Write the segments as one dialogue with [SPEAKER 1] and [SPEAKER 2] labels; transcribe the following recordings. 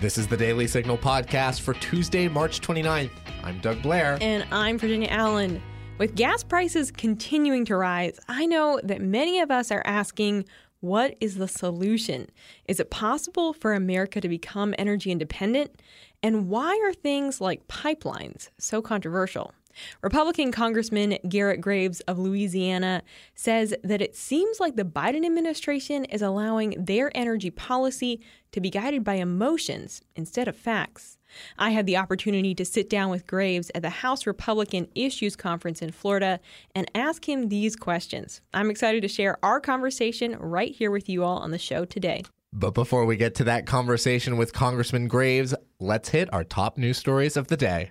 [SPEAKER 1] This is the Daily Signal podcast for Tuesday, March 29th. I'm Doug Blair.
[SPEAKER 2] And I'm Virginia Allen. With gas prices continuing to rise, I know that many of us are asking, what is the solution? Is it possible for America to become energy independent? And why are things like pipelines so controversial? Republican Congressman Garret Graves of Louisiana says that it seems like the Biden administration is allowing their energy policy to be guided by emotions instead of facts. I had the opportunity to sit down with Graves at the House Republican Issues Conference in Florida and ask him these questions. I'm excited to share our conversation right here with you all on the show today.
[SPEAKER 1] But before we get to that conversation with Congressman Graves, let's hit our top news stories of the day.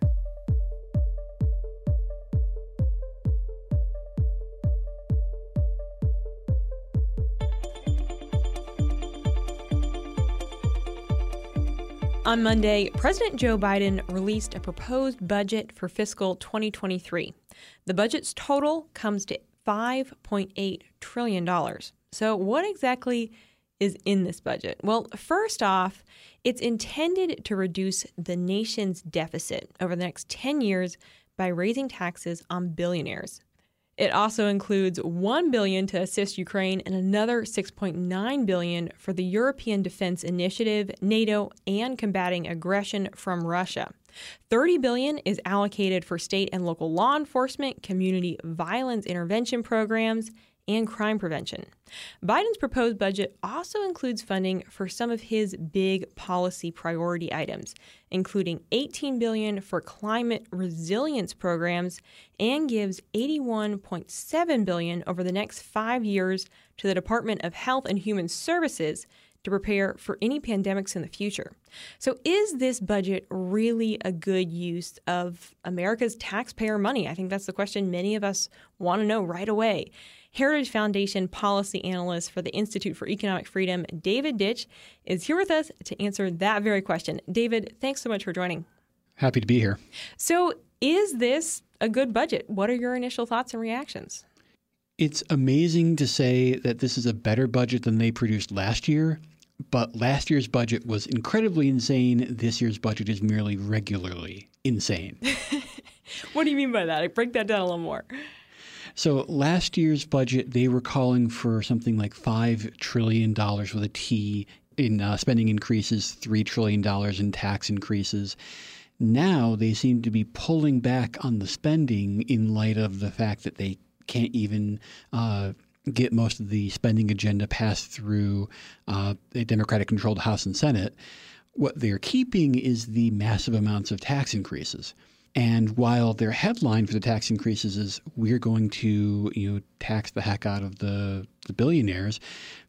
[SPEAKER 2] On Monday, President Joe Biden released a proposed budget for fiscal 2023. The budget's total comes to $5.8 trillion. So, what exactly is in this budget? Well, first off, it's intended to reduce the nation's deficit over the next 10 years by raising taxes on billionaires. It also includes 1 billion to assist Ukraine and another 6.9 billion for the European Defense Initiative, NATO, and combating aggression from Russia. 30 billion is allocated for state and local law enforcement, community violence intervention programs, and crime prevention. Biden's proposed budget also includes funding for some of his big policy priority items, including 18 billion for climate resilience programs and gives 81.7 billion over the next 5 years to the Department of Health and Human Services to prepare for any pandemics in the future. So, is this budget really a good use of America's taxpayer money? I think that's the question many of us want to know right away. Heritage Foundation policy analyst for the Institute for Economic Freedom, David Ditch, is here with us to answer that very question. David, thanks so much for joining.
[SPEAKER 3] Happy to be here.
[SPEAKER 2] So, is this a good budget? What are your initial thoughts and reactions?
[SPEAKER 3] It's amazing to say that this is a better budget than they produced last year, but last year's budget was incredibly insane. This year's budget is merely regularly insane.
[SPEAKER 2] what do you mean by that? Break that down a little more.
[SPEAKER 3] So last year's budget, they were calling for something like $5 trillion with a T in uh, spending increases, $3 trillion in tax increases. Now they seem to be pulling back on the spending in light of the fact that they can't even uh, get most of the spending agenda passed through uh, a Democratic controlled House and Senate. What they're keeping is the massive amounts of tax increases. And while their headline for the tax increases is we're going to you know tax the heck out of the, the billionaires,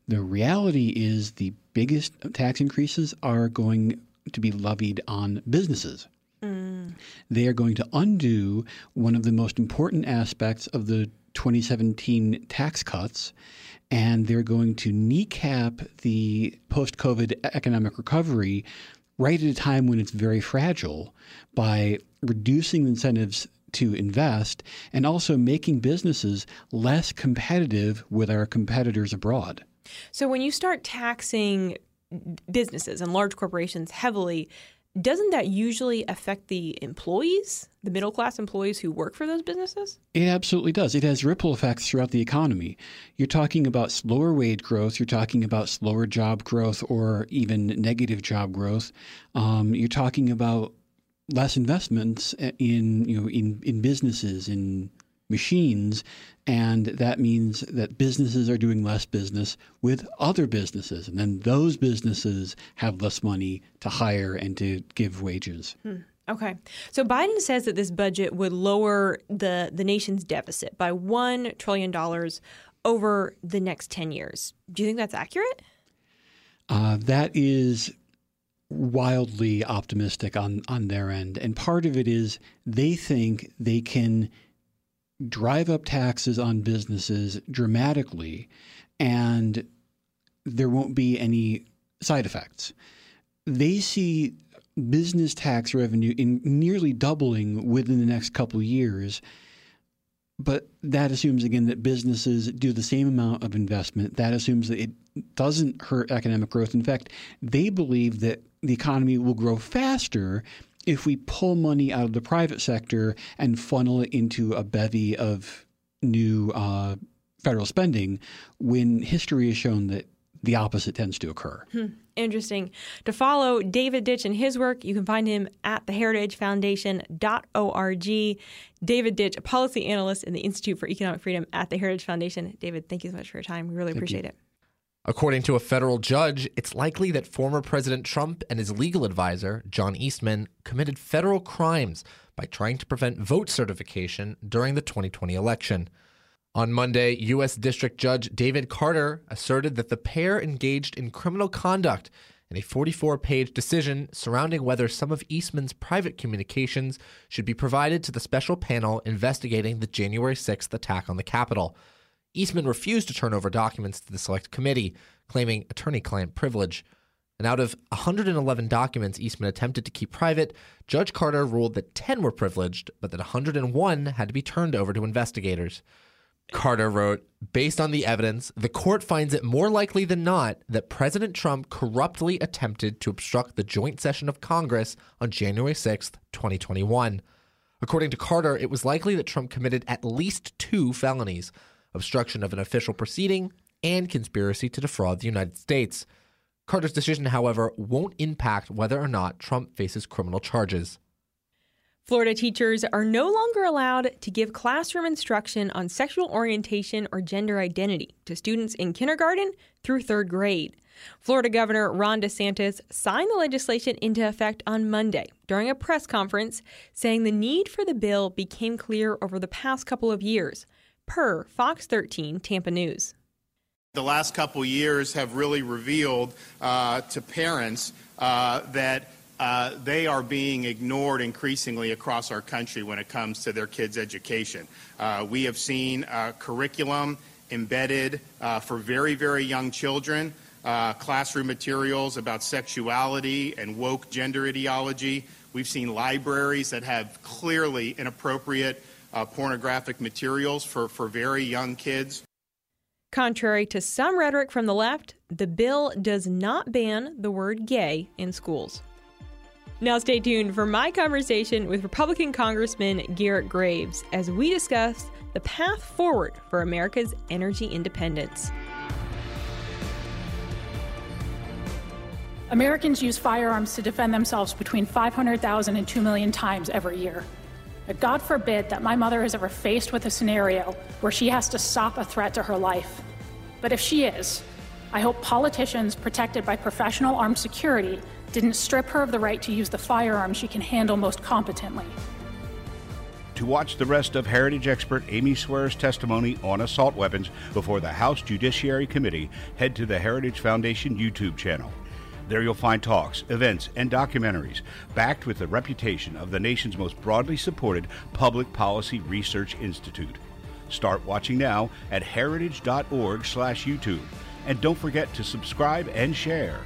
[SPEAKER 3] the reality is the biggest tax increases are going to be levied on businesses. Mm. They are going to undo one of the most important aspects of the 2017 tax cuts, and they're going to kneecap the post COVID economic recovery right at a time when it's very fragile by reducing incentives to invest and also making businesses less competitive with our competitors abroad.
[SPEAKER 2] So when you start taxing businesses and large corporations heavily, doesn't that usually affect the employees, the middle class employees who work for those businesses?
[SPEAKER 3] It absolutely does. It has ripple effects throughout the economy. You're talking about slower wage growth, you're talking about slower job growth or even negative job growth. Um, you're talking about less investments in you know in, in businesses, in machines, and that means that businesses are doing less business with other businesses, and then those businesses have less money to hire and to give wages.
[SPEAKER 2] Hmm. Okay. So Biden says that this budget would lower the, the nation's deficit by $1 trillion over the next 10 years. Do you think that's accurate?
[SPEAKER 3] Uh, that is wildly optimistic on, on their end. And part of it is they think they can drive up taxes on businesses dramatically and there won't be any side effects. They see business tax revenue in nearly doubling within the next couple years But that assumes, again, that businesses do the same amount of investment. That assumes that it doesn't hurt economic growth. In fact, they believe that the economy will grow faster if we pull money out of the private sector and funnel it into a bevy of new uh, federal spending, when history has shown that the opposite tends to occur.
[SPEAKER 2] Hmm. Interesting. To follow David Ditch and his work, you can find him at theheritagefoundation.org. David Ditch, a policy analyst in the Institute for Economic Freedom at the Heritage Foundation. David, thank you so much for your time. We really
[SPEAKER 3] Thank
[SPEAKER 2] appreciate
[SPEAKER 3] you.
[SPEAKER 2] it.
[SPEAKER 1] According to a federal judge, it's likely that former President Trump and his legal advisor, John Eastman, committed federal crimes by trying to prevent vote certification during the 2020 election. On Monday, U.S. District Judge David Carter asserted that the pair engaged in criminal conduct in a 44 page decision surrounding whether some of Eastman's private communications should be provided to the special panel investigating the January 6th attack on the Capitol. Eastman refused to turn over documents to the select committee, claiming attorney client privilege. And out of 111 documents Eastman attempted to keep private, Judge Carter ruled that 10 were privileged, but that 101 had to be turned over to investigators. Carter wrote, based on the evidence, the court finds it more likely than not that President Trump corruptly attempted to obstruct the joint session of Congress on January 6th, 2021. According to Carter, it was likely that Trump committed at least two felonies obstruction of an official proceeding and conspiracy to defraud the United States. Carter's decision, however, won't impact whether or not Trump faces criminal charges.
[SPEAKER 2] Florida teachers are no longer allowed to give classroom instruction on sexual orientation or gender identity to students in kindergarten through third grade. Florida Governor Ron DeSantis signed the legislation into effect on Monday during a press conference, saying the need for the bill became clear over the past couple of years, per Fox 13 Tampa News.
[SPEAKER 4] The last couple years have really revealed uh, to parents uh, that uh, they are being ignored increasingly across our country when it comes to their kids' education. Uh, we have seen uh, curriculum embedded uh, for very, very young children, classroom materials about sexuality and woke gender ideology. We've seen libraries that have clearly inappropriate uh, pornographic materials for, for very young kids.
[SPEAKER 2] Contrary to some rhetoric from the left, the bill does not ban the word gay in schools. Now, stay tuned for my conversation with Republican Congressman Garret Graves as we discuss the path forward for America's energy independence.
[SPEAKER 5] Americans use firearms to defend themselves between 500,000 and 2 million times every year. But God forbid that my mother is ever faced with a scenario where she has to stop a threat to her life. But if she is, I hope politicians protected by professional armed security didn't strip her of the right to use the firearm she can handle most competently.
[SPEAKER 6] To watch the rest of Heritage expert Amy Swearer's testimony on assault weapons before the House Judiciary Committee, head to the Heritage Foundation YouTube channel. There you'll find talks, events, and documentaries backed with the reputation of the nation's most broadly supported public policy research institute. Start watching now at heritage.org/youtube and don't forget to subscribe and share.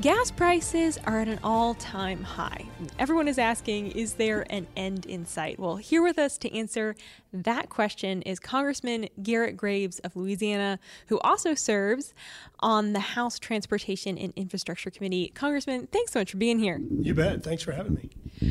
[SPEAKER 2] Gas prices are at an all time high. Everyone is asking, is there an end in sight? Well, here with us to answer that question is Congressman Garret Graves of Louisiana, who also serves on the House Transportation and Infrastructure Committee. Congressman, thanks so much for being here.
[SPEAKER 7] You bet. Thanks for having me.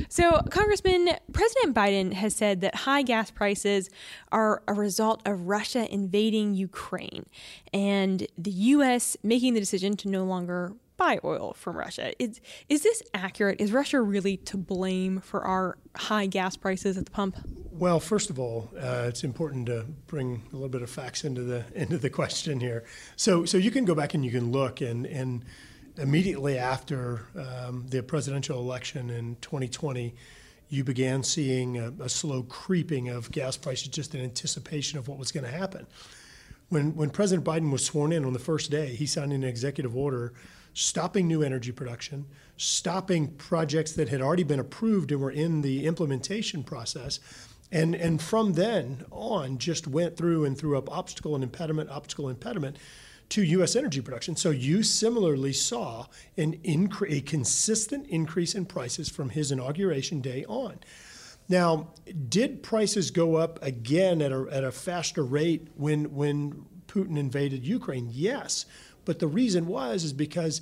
[SPEAKER 2] So, Congressman, President Biden has said that high gas prices are a result of Russia invading Ukraine and the U.S. making the decision to no longer buy oil from Russia. Is, is this accurate? Is Russia really to blame for our high gas prices at the pump?
[SPEAKER 7] Well, first of all, uh, it's important to bring a little bit of facts into the into the question here. So, so you can go back and you can look, and and immediately after um, the presidential election in 2020, you began seeing a, a slow creeping of gas prices, just in anticipation of what was going to happen. When when President Biden was sworn in on the first day, he signed an executive order stopping new energy production, stopping projects that had already been approved and were in the implementation process. And, and from then on, just went through and threw up obstacle and impediment, obstacle, impediment to U.S. energy production. So you similarly saw an incre- a consistent increase in prices from his inauguration day on. Now, did prices go up again at a, at a faster rate when when Putin invaded Ukraine? Yes, but the reason was is because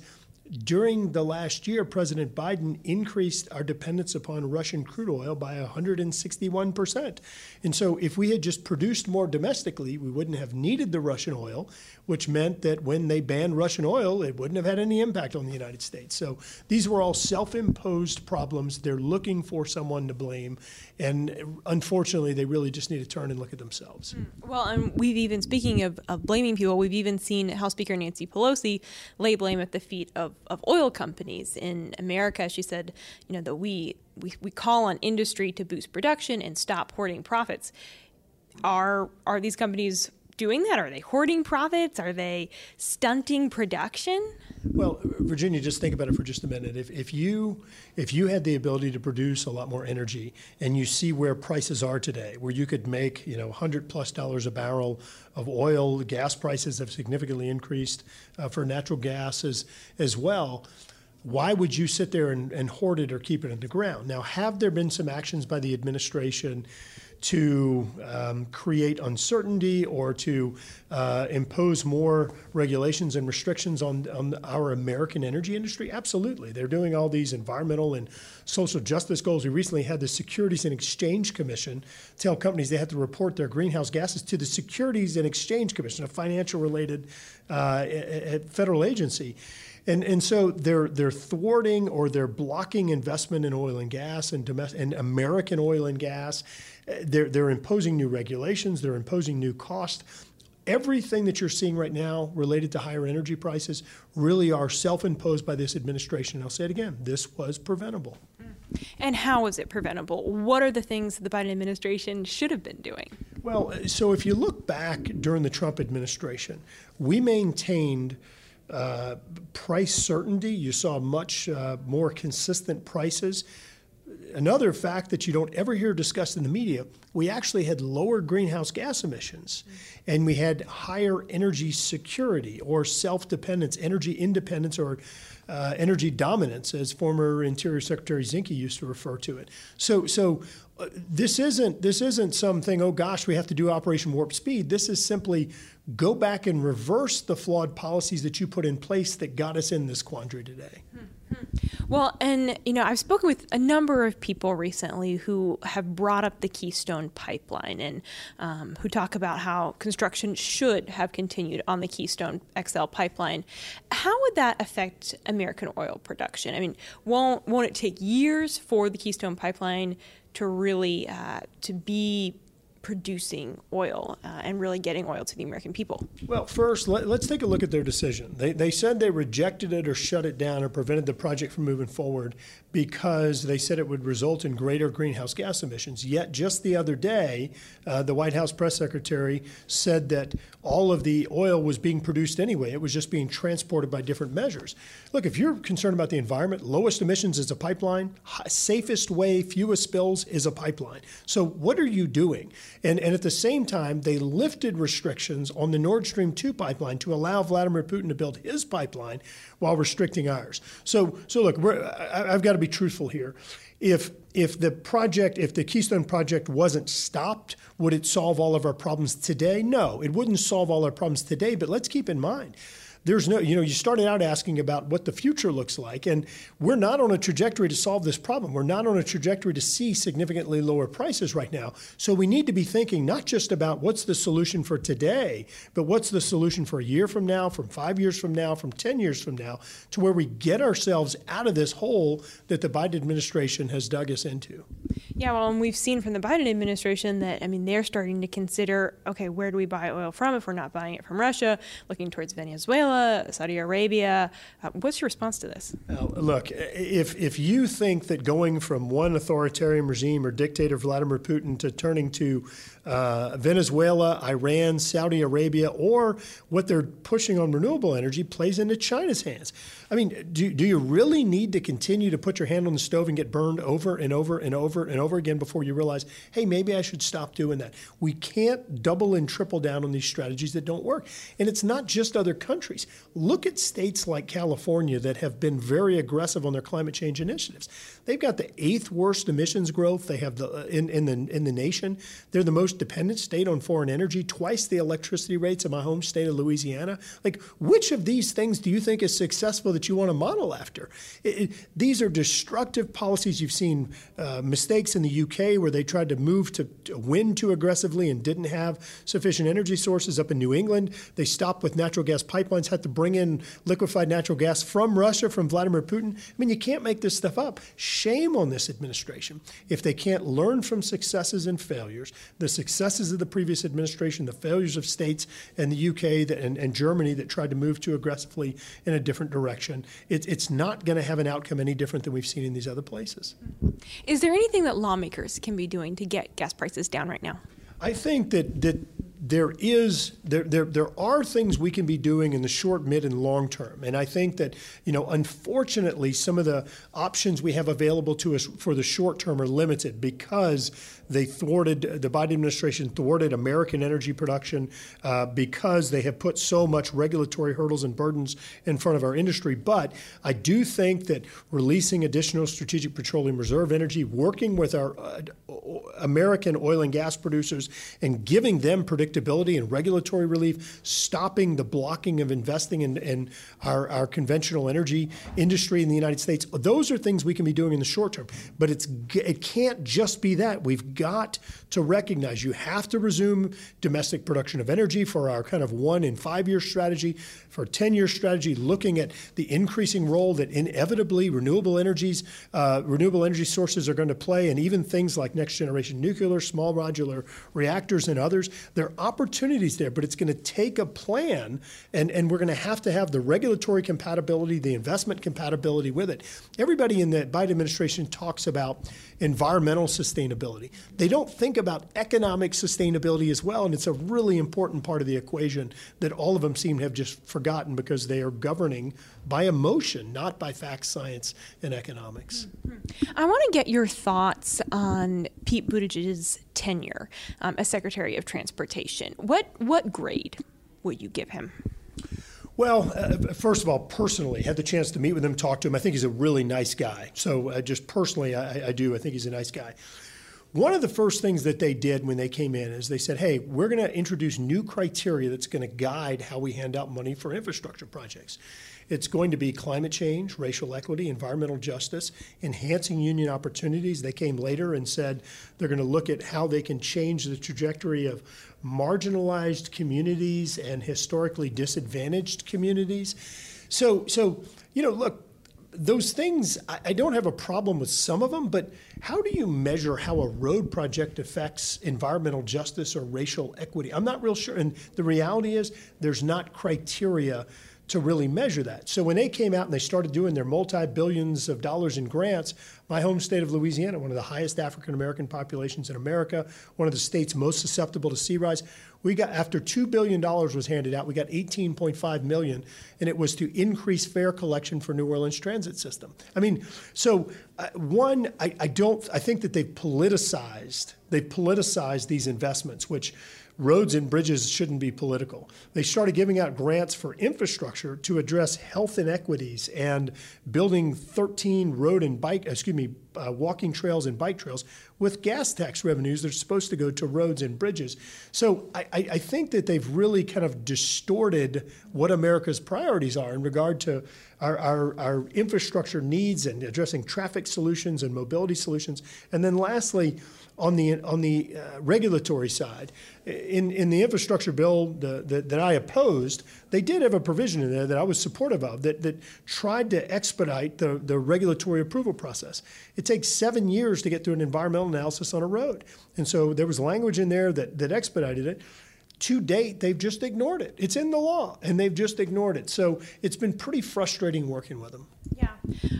[SPEAKER 7] during the last year, President Biden increased our dependence upon Russian crude oil by 161%. And so, if we had just produced more domestically, we wouldn't have needed the Russian oil, which meant that when they banned Russian oil, it wouldn't have had any impact on the United States. So, these were all self imposed problems. They're looking for someone to blame. And unfortunately, they really just need to turn and look at themselves.
[SPEAKER 2] Hmm. Well, and we've even, speaking of, of blaming people, we've even seen House Speaker Nancy Pelosi lay blame at the feet of of oil companies in America. She said, you know, that we, we, we call on industry to boost production and stop hoarding profits. Are, are these companies doing that? Are they hoarding profits? Are they stunting production?
[SPEAKER 7] Well, Virginia, just think about it for just a minute. If, if you if you had the ability to produce a lot more energy, and you see where prices are today, where you could make you know hundred plus dollars a barrel of oil, gas prices have significantly increased uh, for natural gas as as well. Why would you sit there and, and hoard it or keep it in the ground? Now, have there been some actions by the administration? To um, create uncertainty or to uh, impose more regulations and restrictions on, on our American energy industry? Absolutely. They're doing all these environmental and social justice goals. We recently had the Securities and Exchange Commission tell companies they have to report their greenhouse gases to the Securities and Exchange Commission, a financial related uh, federal agency. And, and so they're, they're thwarting or they're blocking investment in oil and gas and, domestic, and American oil and gas. They're, they're imposing new regulations, they're imposing new costs. Everything that you're seeing right now related to higher energy prices really are self imposed by this administration. And I'll say it again this was preventable.
[SPEAKER 2] And how is it preventable? What are the things the Biden administration should have been doing?
[SPEAKER 7] Well, so if you look back during the Trump administration, we maintained uh, price certainty. You saw much uh, more consistent prices. Another fact that you don't ever hear discussed in the media, we actually had lower greenhouse gas emissions and we had higher energy security or self dependence, energy independence, or uh, energy dominance, as former Interior Secretary Zinke used to refer to it. So, so uh, this isn't this isn't something. Oh gosh, we have to do Operation Warp Speed. This is simply go back and reverse the flawed policies that you put in place that got us in this quandary today.
[SPEAKER 2] Well, and you know, I've spoken with a number of people recently who have brought up the Keystone Pipeline and um, who talk about how construction should have continued on the Keystone XL pipeline. How would that affect American oil production? I mean, won't won't it take years for the Keystone Pipeline to really uh, to be producing oil uh, and really getting oil to the American people?
[SPEAKER 7] Well, first, let, us take a look at their decision. They, they said they rejected it or shut it down or prevented the project from moving forward because they said it would result in greater greenhouse gas emissions. Yet, just the other day, uh, the White House press secretary said that all of the oil was being produced anyway. It was just being transported by different measures. Look, if you're concerned about the environment, lowest emissions is a pipeline, safest way, fewest spills is a pipeline. So, what are you doing? And, and at the same time, they lifted restrictions on the Nord Stream 2 pipeline to allow Vladimir Putin to build his pipeline while restricting ours. So, so look, I, I've got to be truthful here. If if the project, if the Keystone project wasn't stopped, would it solve all of our problems today? No, it wouldn't solve all our problems today. But let's keep in mind there's no, you know, you started out asking about what the future looks like, and we're not on a trajectory to solve this problem. We're not on a trajectory to see significantly lower prices right now. So we need to be thinking not just about what's the solution for today, but what's the solution for a year from now, from five years from now, from 10 years from now, to where we get ourselves out of this hole that the Biden administration has dug us into.
[SPEAKER 2] Yeah, well, and we've seen from the Biden administration that, I mean, they're starting to consider okay, where do we buy oil from if we're not buying it from Russia, looking towards Venezuela Venezuela, Saudi Arabia. Uh, what's your response to this?
[SPEAKER 7] Look, if if you think that going from one authoritarian regime or dictator Vladimir Putin to turning to uh, Venezuela, Iran, Saudi Arabia, or what they're pushing on renewable energy plays into China's hands. I mean, do, do you really need to continue to put your hand on the stove and get burned over and over and over and over again before you realize, hey, maybe I should stop doing that? We can't double and triple down on these strategies that don't work. And it's not just other countries. Look at states like California that have been very aggressive on their climate change initiatives. They've got the eighth worst emissions growth they have the, uh, in, in, the, in the nation. They're the most dependent state on foreign energy, twice the electricity rates of my home state of Louisiana. Like, which of these things do you think is successful that you want to model after? It, it, these are destructive policies. You've seen uh, mistakes in the UK where they tried to move to, to wind too aggressively and didn't have sufficient energy sources. Up in New England, they stopped with natural gas pipelines, had to bring in liquefied natural gas from Russia, from Vladimir Putin. I mean, you can't make this stuff up. Shame on this administration if they can't learn from successes and failures, the successes of the previous administration, the failures of states and the UK that, and, and Germany that tried to move too aggressively in a different direction. It, it's not going to have an outcome any different than we've seen in these other places.
[SPEAKER 2] Is there anything that lawmakers can be doing to get gas prices down right now?
[SPEAKER 7] I think that that there is there, there there are things we can be doing in the short, mid, and long term, and I think that you know unfortunately some of the options we have available to us for the short term are limited because they thwarted the Biden administration thwarted American energy production uh, because they have put so much regulatory hurdles and burdens in front of our industry. But I do think that releasing additional strategic petroleum reserve energy, working with our uh, American oil and gas producers, and giving them predictability and regulatory relief, stopping the blocking of investing in, in our, our conventional energy industry in the United States. Those are things we can be doing in the short term. But it's it can't just be that. We've got to recognize you have to resume domestic production of energy for our kind of one and five year strategy, for a 10 year strategy, looking at the increasing role that inevitably renewable energies, uh, renewable energy sources are going to play, and even things like next generation nuclear, small modular reactors, and others. There opportunities there, but it's going to take a plan, and, and we're going to have to have the regulatory compatibility, the investment compatibility with it. Everybody in the Biden administration talks about environmental sustainability. They don't think about economic sustainability as well, and it's a really important part of the equation that all of them seem to have just forgotten because they are governing by emotion, not by facts, science, and economics. Hmm, hmm.
[SPEAKER 2] I want to get your thoughts on Pete Buttigieg's tenure um, as Secretary of Transportation. What what grade would you give him?
[SPEAKER 7] Well, uh, first of all, personally, had the chance to meet with him, talk to him. I think he's a really nice guy. So, uh, just personally, I, I, do. I think he's a nice guy. One of the first things that they did when they came in is they said, hey, we're going to introduce new criteria that's going to guide how we hand out money for infrastructure projects. It's going to be climate change, racial equity, environmental justice, enhancing union opportunities. They came later and said they're going to look at how they can change the trajectory of marginalized communities and historically disadvantaged communities. So, so you know, look, those things, I, don't have a problem with some of them, but how do you measure how a road project affects environmental justice or racial equity? I'm not real sure. And the reality is, there's not criteria to really measure that. So when they came out and they started doing their multi billions of dollars in grants, my home state of Louisiana, one of the highest African American populations in America, one of the states most susceptible to sea rise, we got after two billion dollars was handed out, we got 18.5 million, and it was to increase fare collection for New Orleans transit system. I mean, so uh, one, I, I don't, I think that they've politicized, they've politicized these investments, which roads and bridges shouldn't be political. They started giving out grants for infrastructure to address health inequities and building 13 road and bike, excuse me, uh, walking trails and bike trails with gas tax revenues that are supposed to go to roads and bridges. So I, I think that they've really kind of distorted what America's priorities are in regard to our, our, our infrastructure needs and addressing traffic solutions and mobility solutions. And then lastly, on the on the uh, regulatory side, in in the infrastructure bill the, the, that I opposed, they did have a provision in there that I was supportive of that that tried to expedite the the regulatory approval process. It takes seven years to get through an environmental analysis on a road, and so there was language in there that that expedited it. To date, they've just ignored it. It's in the law, and they've just ignored it. So it's been pretty frustrating working with them.
[SPEAKER 2] Yeah.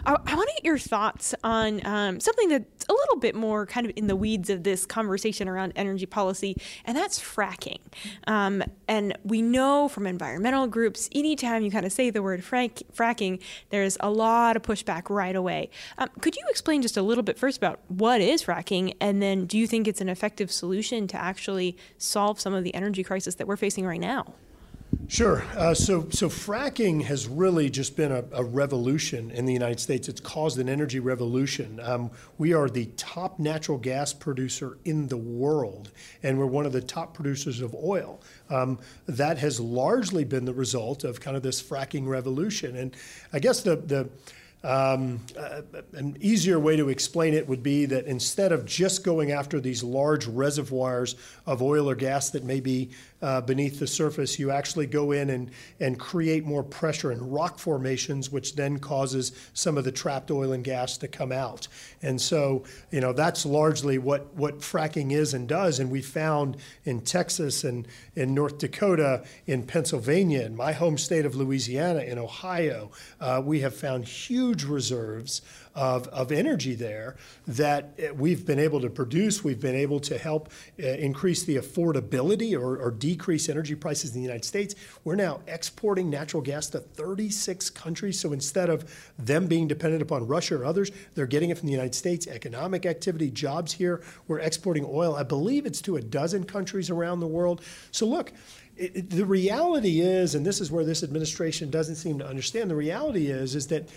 [SPEAKER 2] I, I want to get your thoughts on um, something that's a little bit more kind of in the weeds of this conversation around energy policy, and that's fracking. Um, and we know from environmental groups, anytime you kind of say the word frac- fracking, there's a lot of pushback right away. Um, could you explain just a little bit first about what is fracking, and then do you think it's an effective solution to actually solve some of the energy crisis that we're facing right now?
[SPEAKER 7] Sure. Uh, so, so fracking has really just been a, a, revolution in the United States. It's caused an energy revolution. Um, we are the top natural gas producer in the world, and we're one of the top producers of oil. Um, that has largely been the result of kind of this fracking revolution. And I guess the the um, uh, an easier way to explain it would be that instead of just going after these large reservoirs of oil or gas that may be uh, beneath the surface, you actually go in and, and create more pressure in rock formations, which then causes some of the trapped oil and gas to come out. And so, you know, that's largely what, what fracking is and does. And we found in Texas and in North Dakota, in Pennsylvania, in my home state of Louisiana, in Ohio, uh, we have found huge reserves of, of energy there that we've been able to produce. We've been able to help uh, increase the affordability or, or decrease energy prices in the United States. We're now exporting natural gas to 36 countries. So instead of them being dependent upon Russia or others, they're getting it from the United States. Economic activity, jobs here. We're exporting oil. I believe it's to a dozen countries around the world. So look, it, it, the reality is, and this is where this administration doesn't seem to understand, the reality is, is that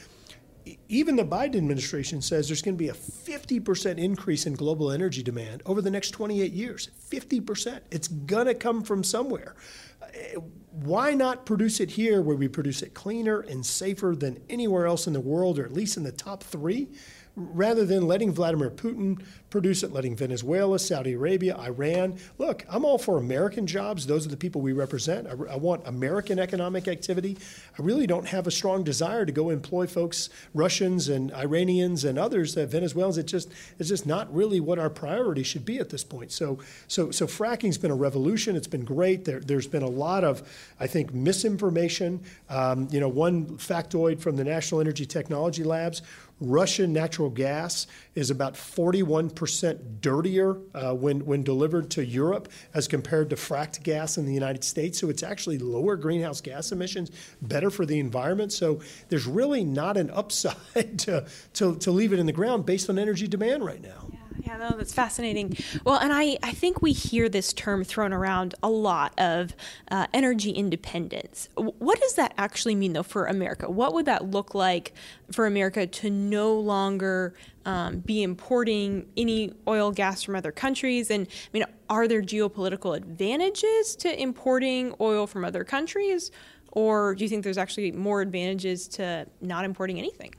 [SPEAKER 7] even the Biden administration says there's going to be a 50% increase in global energy demand over the next 28 years. 50%. It's going to come from somewhere. Uh, why not produce it here where we produce it cleaner and safer than anywhere else in the world, or at least in the top three? Rather than letting Vladimir Putin produce it, letting Venezuela, Saudi Arabia, Iran. Look, I'm all for American jobs. Those are the people we represent. I, I, want American economic activity. I really don't have a strong desire to go employ folks, Russians and Iranians and others, uh, Venezuelans. It just it's just not really what our priority should be at this point. So so so fracking's been a revolution. It's been great. There, has been a lot of I think misinformation. Um, you know, one factoid from the National Energy Technology Labs Russian natural gas is about 41% dirtier uh, when, when delivered to Europe as compared to fracked gas in the United States. So it's actually lower greenhouse gas emissions, better for the environment. So there's really not an upside to, to, to leave it in the ground based on energy demand right now.
[SPEAKER 2] Yeah. No, that's fascinating. Well, and I, I think we hear this term thrown around a lot of uh, energy independence. What does that actually mean, though, for America? What would that look like for America to no longer um, be importing any oil, gas from other countries? And I mean, are there geopolitical advantages to importing oil from other countries? Or do you think there's actually more advantages to not importing anything?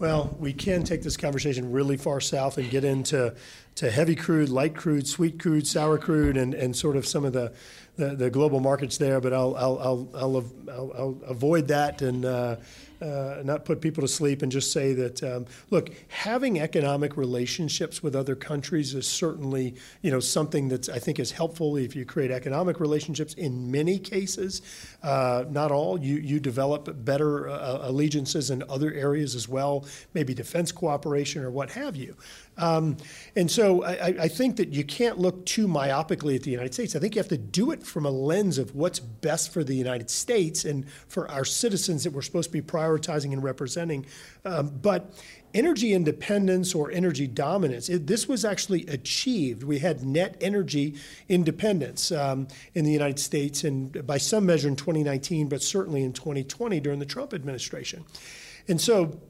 [SPEAKER 7] Well, we can take this conversation really far south and get into to heavy crude, light crude, sweet crude, sour crude, and, and sort of some of the, the, the global markets there. But I'll I'll I'll, I'll, I'll, I'll avoid that and uh, uh, not put people to sleep and just say that um, look, having economic relationships with other countries is certainly you know something that's I think is helpful if you create economic relationships. In many cases, uh, not all, you you develop better uh, allegiances in other areas as well, maybe defense cooperation or what have you. Um, and so I, I, think that you can't look too myopically at the United States. I think you have to do it from a lens of what's best for the United States and for our citizens that we're supposed to be prioritizing and representing. Um, but energy independence or energy dominance, it, this was actually achieved. We had net energy independence um, in the United States, and by some measure in 2019, but certainly in 2020 during the Trump administration. And so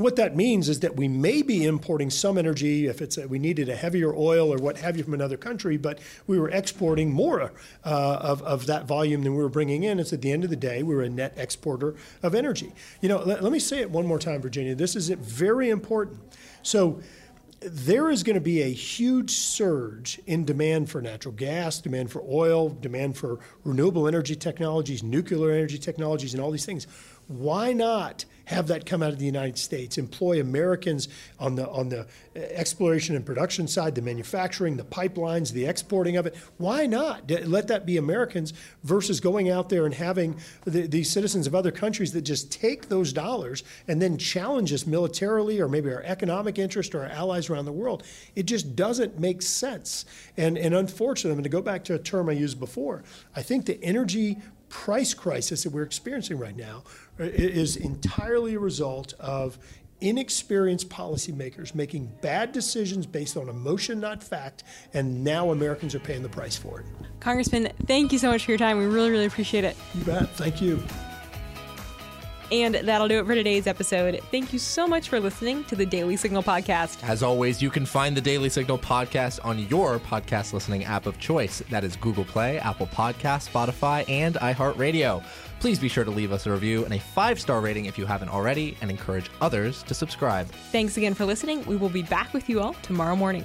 [SPEAKER 7] what that means is that we may be importing some energy if it's a, we needed a heavier oil or what have you from another country, but we were exporting more uh, of, of that volume than we were bringing in. It's at the end of the day, we were a net exporter of energy. You know, let, let me say it one more time, Virginia. This is very important. So there is going to be a huge surge in demand for natural gas, demand for oil, demand for renewable energy technologies, nuclear energy technologies, and all these things Why not have that come out of the United States, employ Americans on the on the uh, exploration and production side, the manufacturing, the pipelines, the exporting of it. Why not let that be Americans versus going out there and having the, these citizens of other countries that just take those dollars and then challenge us militarily or maybe our economic interest or our allies around the world? It just doesn't make sense. And and unfortunately, I'm going to go back to a term I used before. I think the energy price crisis that we're experiencing right now uh, is entirely a result of inexperienced policymakers making bad decisions based on emotion, not fact, and now Americans are paying the price for it.
[SPEAKER 2] Congressman, thank you so much for your time. We really, really appreciate it.
[SPEAKER 7] You bet. Thank you.
[SPEAKER 2] And that'll do it for today's episode. Thank you so much for listening to the Daily Signal podcast.
[SPEAKER 1] As always, you can find the Daily Signal podcast on your podcast listening app of choice. That is Google Play, Apple Podcast, Spotify, and iHeartRadio. Please be sure to leave us a review and a five star rating if you haven't already, and encourage others to subscribe.
[SPEAKER 2] Thanks again for listening. We will be back with you all tomorrow morning.